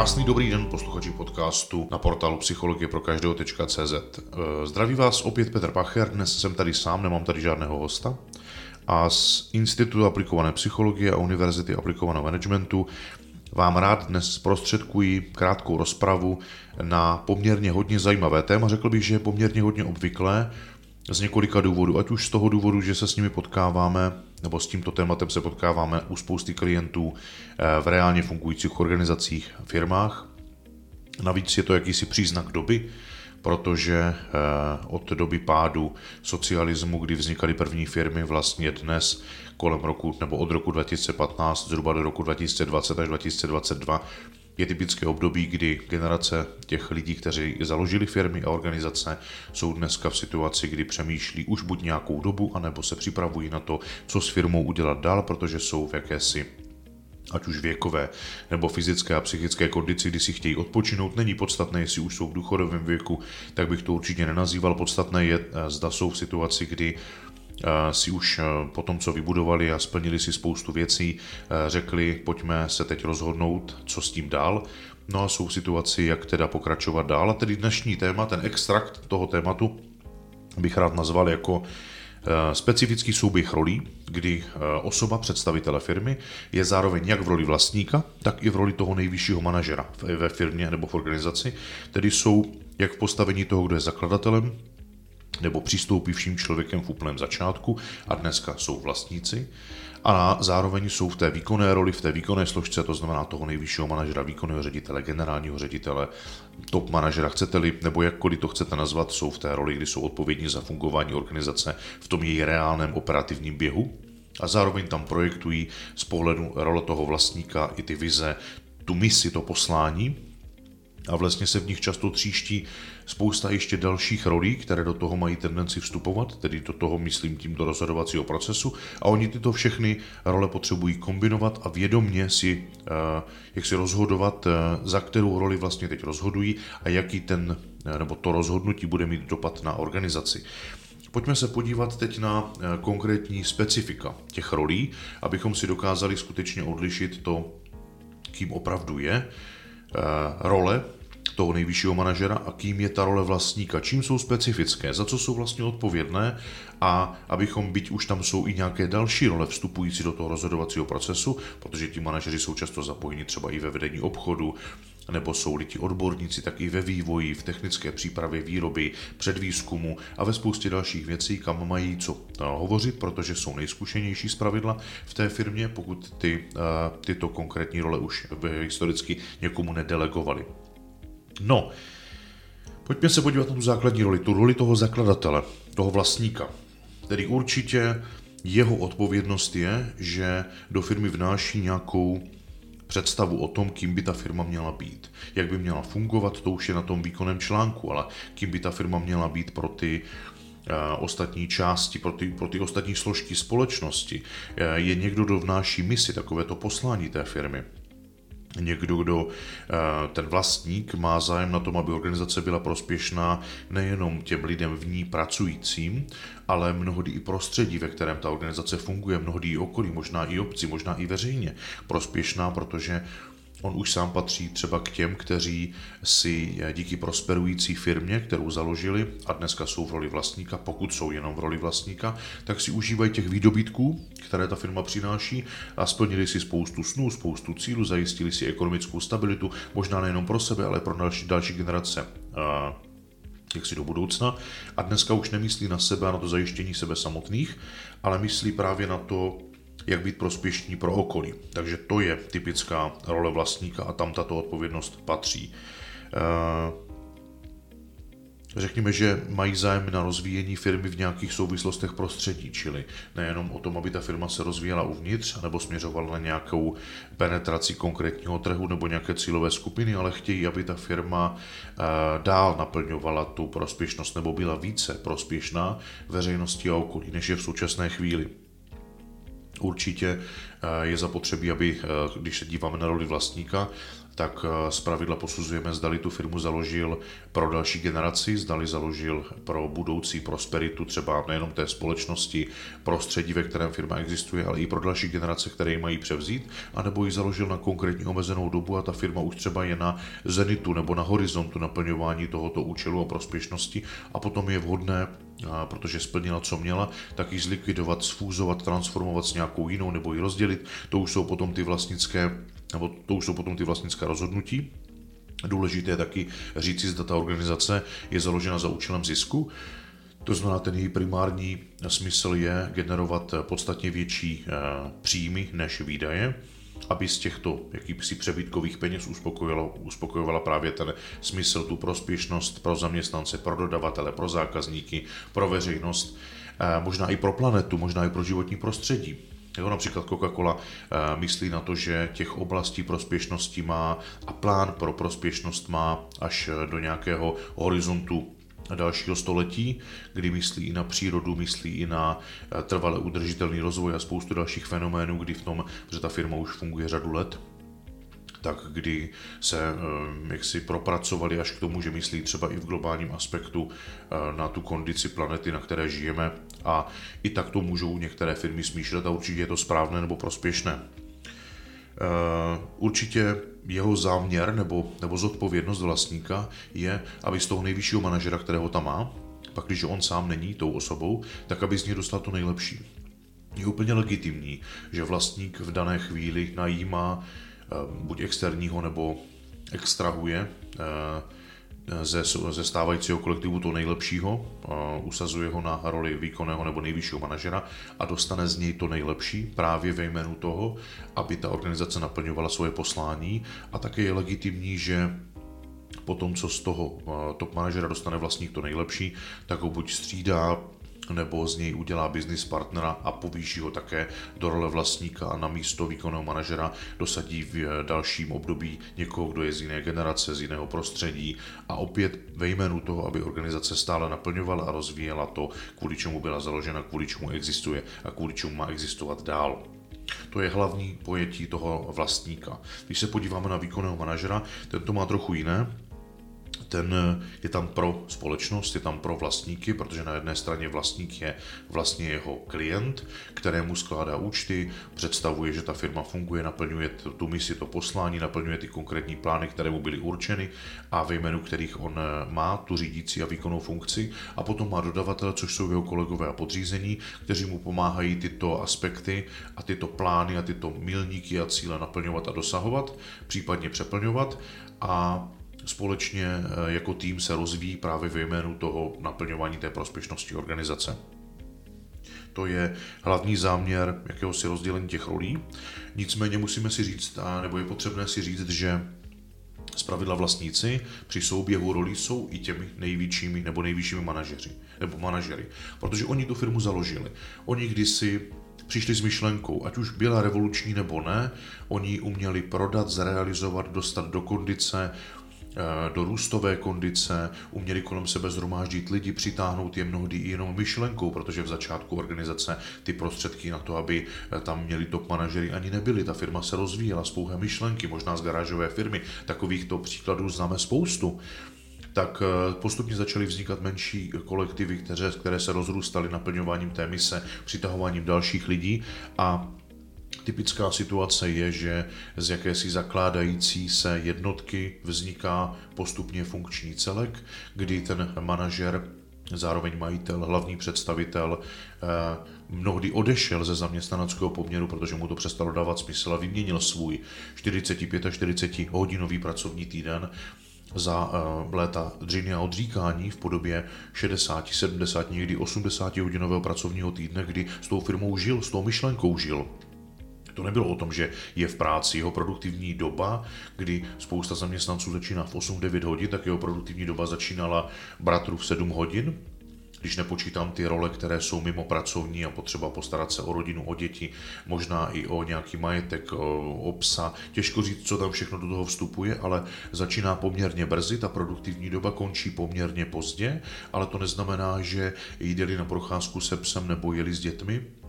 Krásný dobrý den posluchači podcastu na portálu psychologie pro každého.cz. Zdraví vás opět Petr Pacher, dnes jsem tady sám, nemám tady žádného hosta. A z Institutu aplikované psychologie a Univerzity aplikovaného managementu vám rád dnes zprostředkuji krátkou rozpravu na poměrně hodně zajímavé téma. Řekl bych, že je poměrně hodně obvyklé z několika důvodů. Ať už z toho důvodu, že se s nimi potkáváme, nebo s tímto tématem se potkáváme u spousty klientů eh, v reálně fungujících organizacích, firmách. Navíc je to jakýsi příznak doby, protože eh, od doby pádu socialismu, kdy vznikaly první firmy, vlastně dnes kolem roku, nebo od roku 2015 zhruba do roku 2020 až 2022, je typické období, kdy generace těch lidí, kteří založili firmy a organizace, jsou dneska v situaci, kdy přemýšlí už buď nějakou dobu, anebo se připravují na to, co s firmou udělat dál, protože jsou v jakési ať už věkové nebo fyzické a psychické kondici, kdy si chtějí odpočinout. Není podstatné, jestli už jsou v důchodovém věku, tak bych to určitě nenazýval. Podstatné je, eh, zda jsou v situaci, kdy si už eh, po tom, co vybudovali a splnili si spoustu věcí, řekli, pojďme se teď rozhodnout, co s tím dál. No a jsou v situaci, jak teda pokračovat dál. A tedy dnešní téma, ten extrakt toho tématu, bych rád nazval jako Eh, specifický souběh rolí, kdy eh, osoba představitele firmy je zároveň jak v roli vlastníka, tak i v roli toho nejvyššího manažera ve firmě nebo v organizaci, tedy jsou jak v postavení toho, kdo je zakladatelem, nebo přistoupivším člověkem v úplném začátku a dneska jsou vlastníci, a zároveň jsou v té výkonné roli, v té výkonné složce, to znamená toho nejvyššího manažera, výkonného ředitele, generálního ředitele, top manažera, chcete-li, nebo jakkoliv to chcete nazvat, jsou v té roli, kdy jsou odpovědní za fungování organizace v tom její reálném operativním běhu a zároveň tam projektují z pohledu role toho vlastníka i ty vize, tu misi, to poslání, a vlastně se v nich často tříští spousta ještě dalších rolí, které do toho mají tendenci vstupovat, tedy do toho myslím tím do rozhodovacího procesu a oni tyto všechny role potřebují kombinovat a vědomně si, eh, jak si rozhodovat, eh, za kterou roli vlastně teď rozhodují a jaký ten, eh, nebo to rozhodnutí bude mít dopad na organizaci. Pojďme se podívat teď na konkrétní specifika těch rolí, abychom si dokázali skutečně odlišit to, kým opravdu je role toho nejvyššího manažera a kým je ta role vlastníka, čím jsou specifické, za co jsou vlastně odpovědné a abychom, byť už tam jsou i nějaké další role vstupující do toho rozhodovacího procesu, protože ti manažeři jsou často zapojeni třeba i ve vedení obchodu, nebo jsou lidi odborníci, tak i ve vývoji, v technické přípravě výroby, předvýzkumu a ve spoustě dalších věcí, kam mají co hovořit, protože jsou nejzkušenější z pravidla v té firmě, pokud ty, tyto konkrétní role už historicky někomu nedelegovali. No, pojďme se podívat na tu základní roli, tu roli toho zakladatele, toho vlastníka. Tedy určitě jeho odpovědnost je, že do firmy vnáší nějakou představu o tom, kým by ta firma měla být. Jak by měla fungovat, to už je na tom výkonném článku, ale kým by ta firma měla být pro ty uh, ostatní části, pro ty, pro ty ostatní složky společnosti. Uh, je někdo, kdo vnáší misi, takovéto poslání té firmy někdo, kdo eh, ten vlastník má zájem na tom, aby organizace byla prospěšná nejenom těm lidem v ní pracujícím, ale mnohdy i prostředí, ve kterém ta organizace funguje, mnohdy i okolí, možná i obci, možná i veřejně prospěšná, protože On už sám patří třeba k těm, kteří si díky prosperující firmě, kterou založili a dneska jsou v roli vlastníka, pokud jsou jenom v roli vlastníka, tak si užívají těch výdobytků, které ta firma přináší a splnili si spoustu snů, spoustu cílů, zajistili si ekonomickou stabilitu, možná nejenom pro sebe, ale pro další, další generace jak si do budoucna. A dneska už nemyslí na sebe a na to zajištění sebe samotných, ale myslí právě na to, jak být prospěšní pro okolí. Takže to je typická role vlastníka a tam tato odpovědnost patří. Eh, řekněme, že mají zájem na rozvíjení firmy v nějakých souvislostech prostředí, čili nejenom o tom, aby ta firma se rozvíjela uvnitř nebo směřovala na nějakou penetraci konkrétního trhu nebo nějaké cílové skupiny, ale chtějí, aby ta firma eh, dál naplňovala tu prospěšnost nebo byla více prospěšná veřejnosti a okolí, než je v současné chvíli. Určitě je zapotřebí, aby, když se díváme na roli vlastníka, tak eh, z pravidla posuzujeme, zdali tu firmu založil pro další generaci, zdali založil pro budoucí prosperitu třeba nejenom té společnosti, prostředí, ve kterém firma existuje, ale i pro další generace, které ji mají převzít, anebo ji založil na konkrétní omezenou dobu a ta firma už třeba je na zenitu nebo na horizontu naplňování tohoto účelu a prospěšnosti a potom je vhodné protože splnila, co měla, tak ji zlikvidovat, sfúzovat, transformovat s nějakou jinou nebo ji rozdělit. To už jsou potom ty vlastnické nebo to už jsou potom ty vlastnická rozhodnutí. Důležité je taky říci, zda ta organizace je založena za účelem zisku, to znamená, ten její primární smysl je generovat podstatně větší eh, příjmy než výdaje, aby z těchto jakýsi přebytkových peněz uspokojovala, uspokojovala právě ten smysl, tu prospěšnost pro zaměstnance, pro dodavatele, pro zákazníky, pro veřejnost, eh, možná i pro planetu, možná i pro životní prostředí. Jo, například Coca-Cola uh, myslí na to, že těch oblastí prospěšnosti má a plán pro prospěšnost má až eh, do nějakého horizontu dalšího století, kdy myslí i na přírodu, myslí i na eh, trvale udržitelný rozvoj a spoustu dalších fenoménů, kdy v tom, že ta firma už funguje řadu let, tak kdy se jak si propracovali až k tomu, že myslí třeba i v globálním aspektu na tu kondici planety, na které žijeme a i tak to můžou některé firmy smýšlet a určitě je to správné nebo prospěšné. Určitě jeho záměr nebo, nebo zodpovědnost vlastníka je, aby z toho nejvyššího manažera, kterého tam má, pak když on sám není tou osobou, tak aby z něj dostal to nejlepší. Je úplně legitimní, že vlastník v dané chvíli najímá buď externího nebo extrahuje ze, ze stávajícího kolektivu to nejlepšího, usazuje ho na roli výkonného nebo nejvyššího manažera a dostane z něj to nejlepší právě ve jménu toho, aby ta organizace naplňovala svoje poslání. A také je legitimní, že po tom, co z toho top manažera dostane vlastník to nejlepší, tak ho buď střídá, nebo z něj udělá business partnera a povýší ho také do role vlastníka a na místo výkonného manažera dosadí v dalším období někoho, kdo je z jiné generace, z jiného prostředí a opět ve jménu toho, aby organizace stále naplňovala a rozvíjela to, kvůli čemu byla založena, kvůli čemu existuje a kvůli čemu má existovat dál. To je hlavní pojetí toho vlastníka. Když se podíváme na výkonného manažera, ten to má trochu jiné ten je tam pro společnost, je tam pro vlastníky, protože na jedné straně vlastník je vlastně jeho klient, kterému skládá účty, představuje, že ta firma funguje, naplňuje tu misi, to poslání, naplňuje ty konkrétní plány, které mu byly určeny a ve jménu kterých on má tu řídící a výkonnou funkci. A potom má dodavatele, což jsou jeho kolegové a podřízení, kteří mu pomáhají tyto aspekty a tyto plány a tyto milníky a cíle naplňovat a dosahovat, případně přeplňovat. A společně eh, jako tým se rozvíjí právě ve jménu toho naplňování té prospěšnosti organizace. To je hlavní záměr jakéhosi rozdělení těch rolí. Nicméně musíme si říct, nebo je potřebné si říct, že pravidla vlastníci při souběhu rolí jsou i těmi největšími nebo nejvyššími manažeři, nebo manažery, protože oni tu firmu založili. Oni kdysi přišli s myšlenkou, ať už byla revoluční nebo ne, oni uměli prodat, zrealizovat, dostat do kondice, do růstové kondice, uměli kolem sebe zhromáždit lidi, přitáhnout je mnohdy i jenom myšlenkou, protože v začátku organizace ty prostředky na to, aby eh, tam měli top manažery, ani nebyly. Ta firma se rozvíjela z pouhé myšlenky, možná z garážové firmy. Takovýchto příkladů známe spoustu tak eh, postupně začaly vznikat menší kolektivy, které, které se rozrůstaly naplňováním té mise, přitahováním dalších lidí a Typická situace je, že z jakési zakládající se jednotky vzniká postupně funkční celek, kdy ten manažer zároveň majitel, hlavní představitel, eh, mnohdy odešel ze zaměstnaneckého poměru, protože mu to přestalo dávat smysl a vyměnil svůj 45 a 40 hodinový pracovní týden za uh, léta dřiny a odříkání v podobě 60, 70, někdy 80 hodinového pracovního týdne, kdy s tou firmou žil, s tou myšlenkou žil. To nebylo o tom, že je v práci. Jeho produktivní doba, kdy spousta zaměstnanců začíná v 8-9 hodin, tak jeho produktivní doba začínala bratru v 7 hodin, když nepočítám ty role, které jsou mimo pracovní a potřeba postarat se o rodinu, o děti, možná i o nějaký majetek, o psa. Těžko říct, co tam všechno do toho vstupuje, ale začíná poměrně brzy, ta produktivní doba končí poměrně pozdě, ale to neznamená, že jde na procházku se psem nebo jeli s dětmi,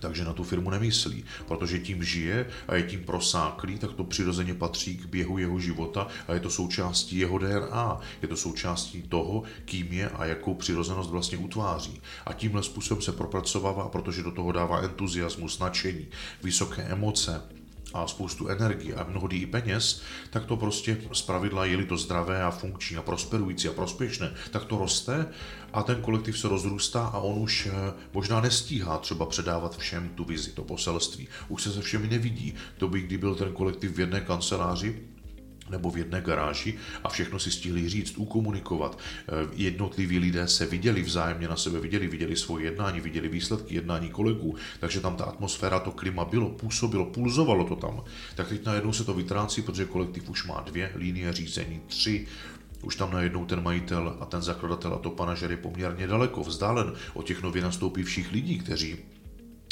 takže na tu firmu nemyslí, protože tím žije a je tím prosáklý, tak to přirozeně patří k běhu jeho života a je to součástí jeho DNA, je to součástí toho, kým je a jakou přirozenost vlastně utváří. A tímhle způsobem se propracovává, protože do toho dává entuziasmus, nadšení, vysoké emoce, a spoustu energie a mnohdy i peněz, tak to prostě z pravidla, je-li to zdravé a funkční a prosperující a prospěšné, tak to roste a ten kolektiv se rozrůstá a on už eh, možná nestíhá třeba předávat všem tu vizi, to poselství. Už se se všemi nevidí. To by, kdy byl ten kolektiv v jedné kanceláři, nebo v jedné garáži a všechno si stihli říct, ukomunikovat. Eh, jednotliví lidé se viděli vzájemně na sebe, viděli, viděli svoje jednání, viděli výsledky jednání kolegů, takže tam ta atmosféra, to klima bylo, působilo, pulzovalo to tam. Tak teď najednou se to vytrácí, protože kolektiv už má dvě linie řízení, tři, už tam najednou ten majitel a ten zakladatel a to panažer je poměrně daleko, vzdálen od těch nově nastoupivších lidí, kteří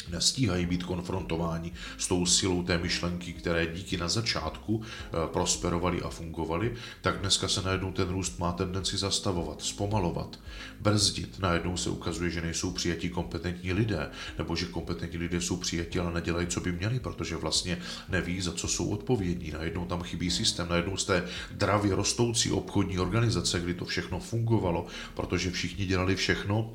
nestíhají být konfrontováni s tou silou té myšlenky, které díky na začátku eh, prosperovaly a fungovaly, tak dneska se najednou ten růst má tendenci zastavovat, zpomalovat, brzdit. Najednou se ukazuje, že nejsou přijatí kompetentní lidé, nebo že kompetentní lidé jsou přijatí, ale nedělají, co by měli, protože vlastně neví, za co jsou odpovědní. Najednou tam chybí systém, najednou z té dravě rostoucí obchodní organizace, kdy to všechno fungovalo, protože všichni dělali všechno,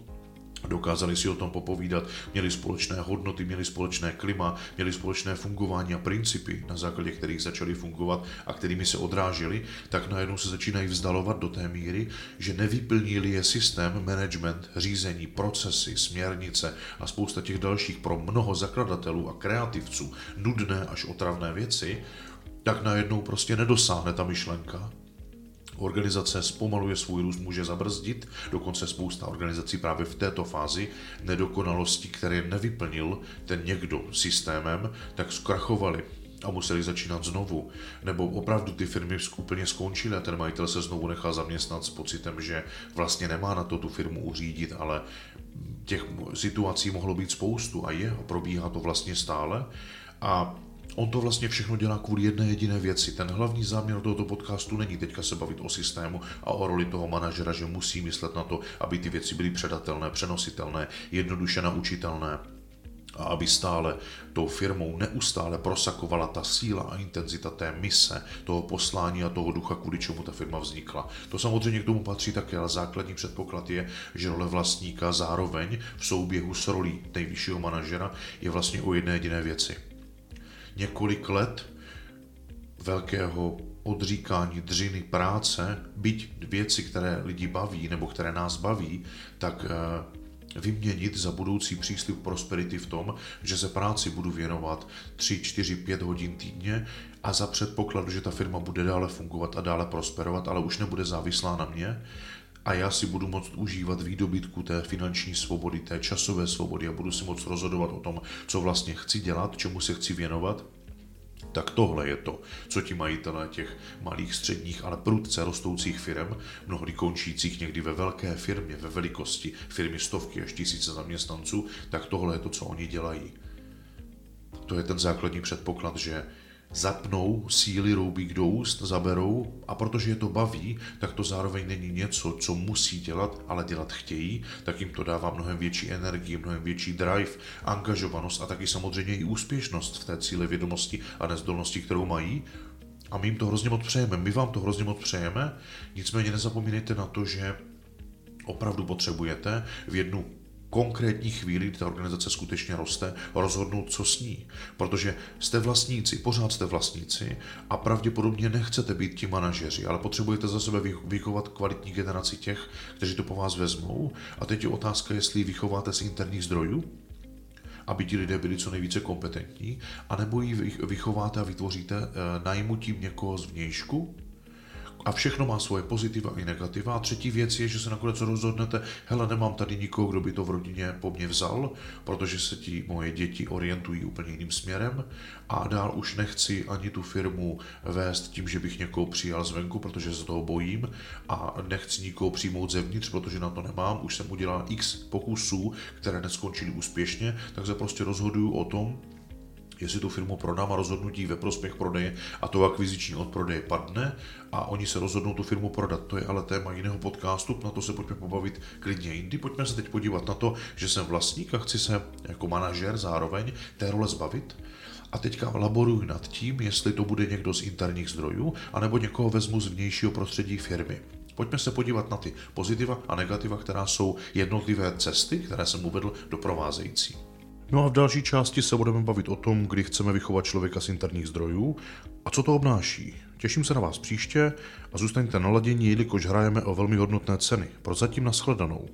Dokázali si o tom popovídat, měli společné hodnoty, měli společné klima, měli společné fungování a principy, na základě kterých začali fungovat a kterými se odráželi, tak najednou se začínají vzdalovat do té míry, že nevyplnili je systém, management, řízení, procesy, směrnice a spousta těch dalších pro mnoho zakladatelů a kreativců nudné až otravné věci, tak najednou prostě nedosáhne ta myšlenka, Organizace zpomaluje svůj růst, může zabrzdit, dokonce spousta organizací právě v této fázi nedokonalosti, které nevyplnil ten někdo systémem, tak zkrachovali a museli začínat znovu. Nebo opravdu ty firmy úplně skončily a ten majitel se znovu nechal zaměstnat s pocitem, že vlastně nemá na to tu firmu uřídit, ale těch situací mohlo být spoustu a je a probíhá to vlastně stále. A On to vlastně všechno dělá kvůli jedné jediné věci. Ten hlavní záměr tohoto podcastu není teďka se bavit o systému a o roli toho manažera, že musí myslet na to, aby ty věci byly předatelné, přenositelné, jednoduše naučitelné a aby stále tou firmou neustále prosakovala ta síla a intenzita té mise, toho poslání a toho ducha, kvůli čemu ta firma vznikla. To samozřejmě k tomu patří také, ale základní předpoklad je, že role vlastníka zároveň v souběhu s rolí nejvyššího manažera je vlastně o jedné jediné věci – několik let velkého odříkání, dřiny, práce, byť věci, které lidi baví nebo které nás baví, tak eh, vyměnit za budoucí příslip prosperity v tom, že se práci budu věnovat 3, 4, 5 hodin týdně a za předpokladu, že ta firma bude dále fungovat a dále prosperovat, ale už nebude závislá na mě, a já si budu moct užívat výdobytku té finanční svobody, té časové svobody a budu si moct rozhodovat o tom, co vlastně chci dělat, čemu se chci věnovat, tak tohle je to, co ti majitelé těch malých, středních, ale prudce rostoucích firm, mnohdy končících někdy ve velké firmě, ve velikosti firmy stovky až tisíce zaměstnanců, tak tohle je to, co oni dělají. To je ten základní předpoklad, že zapnou síly roubík do úst, zaberou a protože je to baví, tak to zároveň není něco, co musí dělat, ale dělat chtějí, tak jim to dává mnohem větší energii, mnohem větší drive, angažovanost a taky samozřejmě i úspěšnost v té cíle vědomosti a nezdolnosti, kterou mají. A my jim to hrozně moc přejeme, my vám to hrozně moc přejeme, nicméně nezapomínejte na to, že opravdu potřebujete v jednu konkrétní chvíli, kdy ta organizace skutečně roste, rozhodnout, co s ní. Protože jste vlastníci, pořád jste vlastníci a pravděpodobně nechcete být ti manažeři, ale potřebujete za sebe vychovat kvalitní generaci těch, kteří to po vás vezmou. A teď je otázka, jestli vychováte z interních zdrojů, aby ti lidé byli co nejvíce kompetentní, anebo ji vychováte a vytvoříte eh, najmutím někoho z vnějšku, a všechno má svoje pozitiva i negativa. A třetí věc je, že se nakonec rozhodnete, hele, nemám tady nikoho, kdo by to v rodině po mně vzal, protože se ti moje děti orientují úplně jiným směrem a dál už nechci ani tu firmu vést tím, že bych někoho přijal zvenku, protože se toho bojím a nechci nikoho přijmout zevnitř, protože na to nemám. Už jsem udělal x pokusů, které neskončily úspěšně, tak se prostě rozhoduju o tom, jestli tu firmu prodám a rozhodnutí ve prospěch prodeje a to akviziční od prodeje padne a oni se rozhodnou tu firmu prodat. To je ale téma jiného podcastu, na to se pojďme pobavit klidně jindy. Pojďme se teď podívat na to, že jsem vlastník a chci se jako manažer zároveň té role zbavit. A teďka laboruji nad tím, jestli to bude někdo z interních zdrojů, anebo někoho vezmu z vnějšího prostředí firmy. Pojďme se podívat na ty pozitiva a negativa, která jsou jednotlivé cesty, které jsem uvedl doprovázející. No a v další části se budeme bavit o tom, kdy chceme vychovat člověka z interních zdrojů a co to obnáší. Těším se na vás příště a zůstaňte naladění, jelikož hrajeme o velmi hodnotné ceny. Prozatím nashledanou.